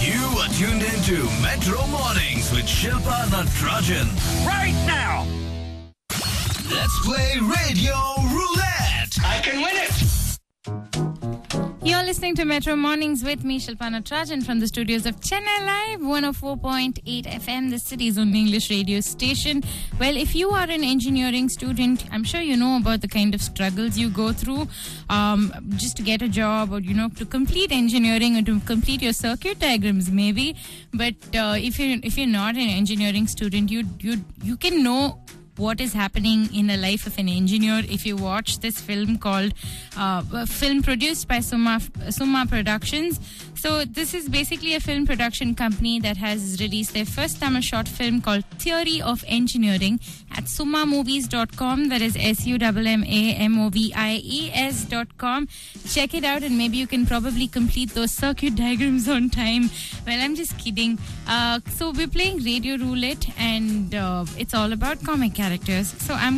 You are tuned into Metro Mornings with Shilpa Natrajan. right now. Let's play Radio listening to Metro Mornings with me, Shilpa Natrajan, from the studios of Chennai Live 104.8 FM, the city's only English radio station. Well, if you are an engineering student, I'm sure you know about the kind of struggles you go through um, just to get a job or, you know, to complete engineering or to complete your circuit diagrams, maybe. But uh, if you're if you're not an engineering student, you you you can know what is happening in the life of an engineer if you watch this film called uh, film produced by Summa Summa Productions. So this is basically a film production company that has released their first Tamil short film called Theory of Engineering at summamovies.com. That is S U M M A M O V I E S dot com. Check it out and maybe you can probably complete those circuit diagrams on time. Well, I'm just kidding. Uh, so we're playing Radio Roulette and uh, it's all about comic characters. So I'm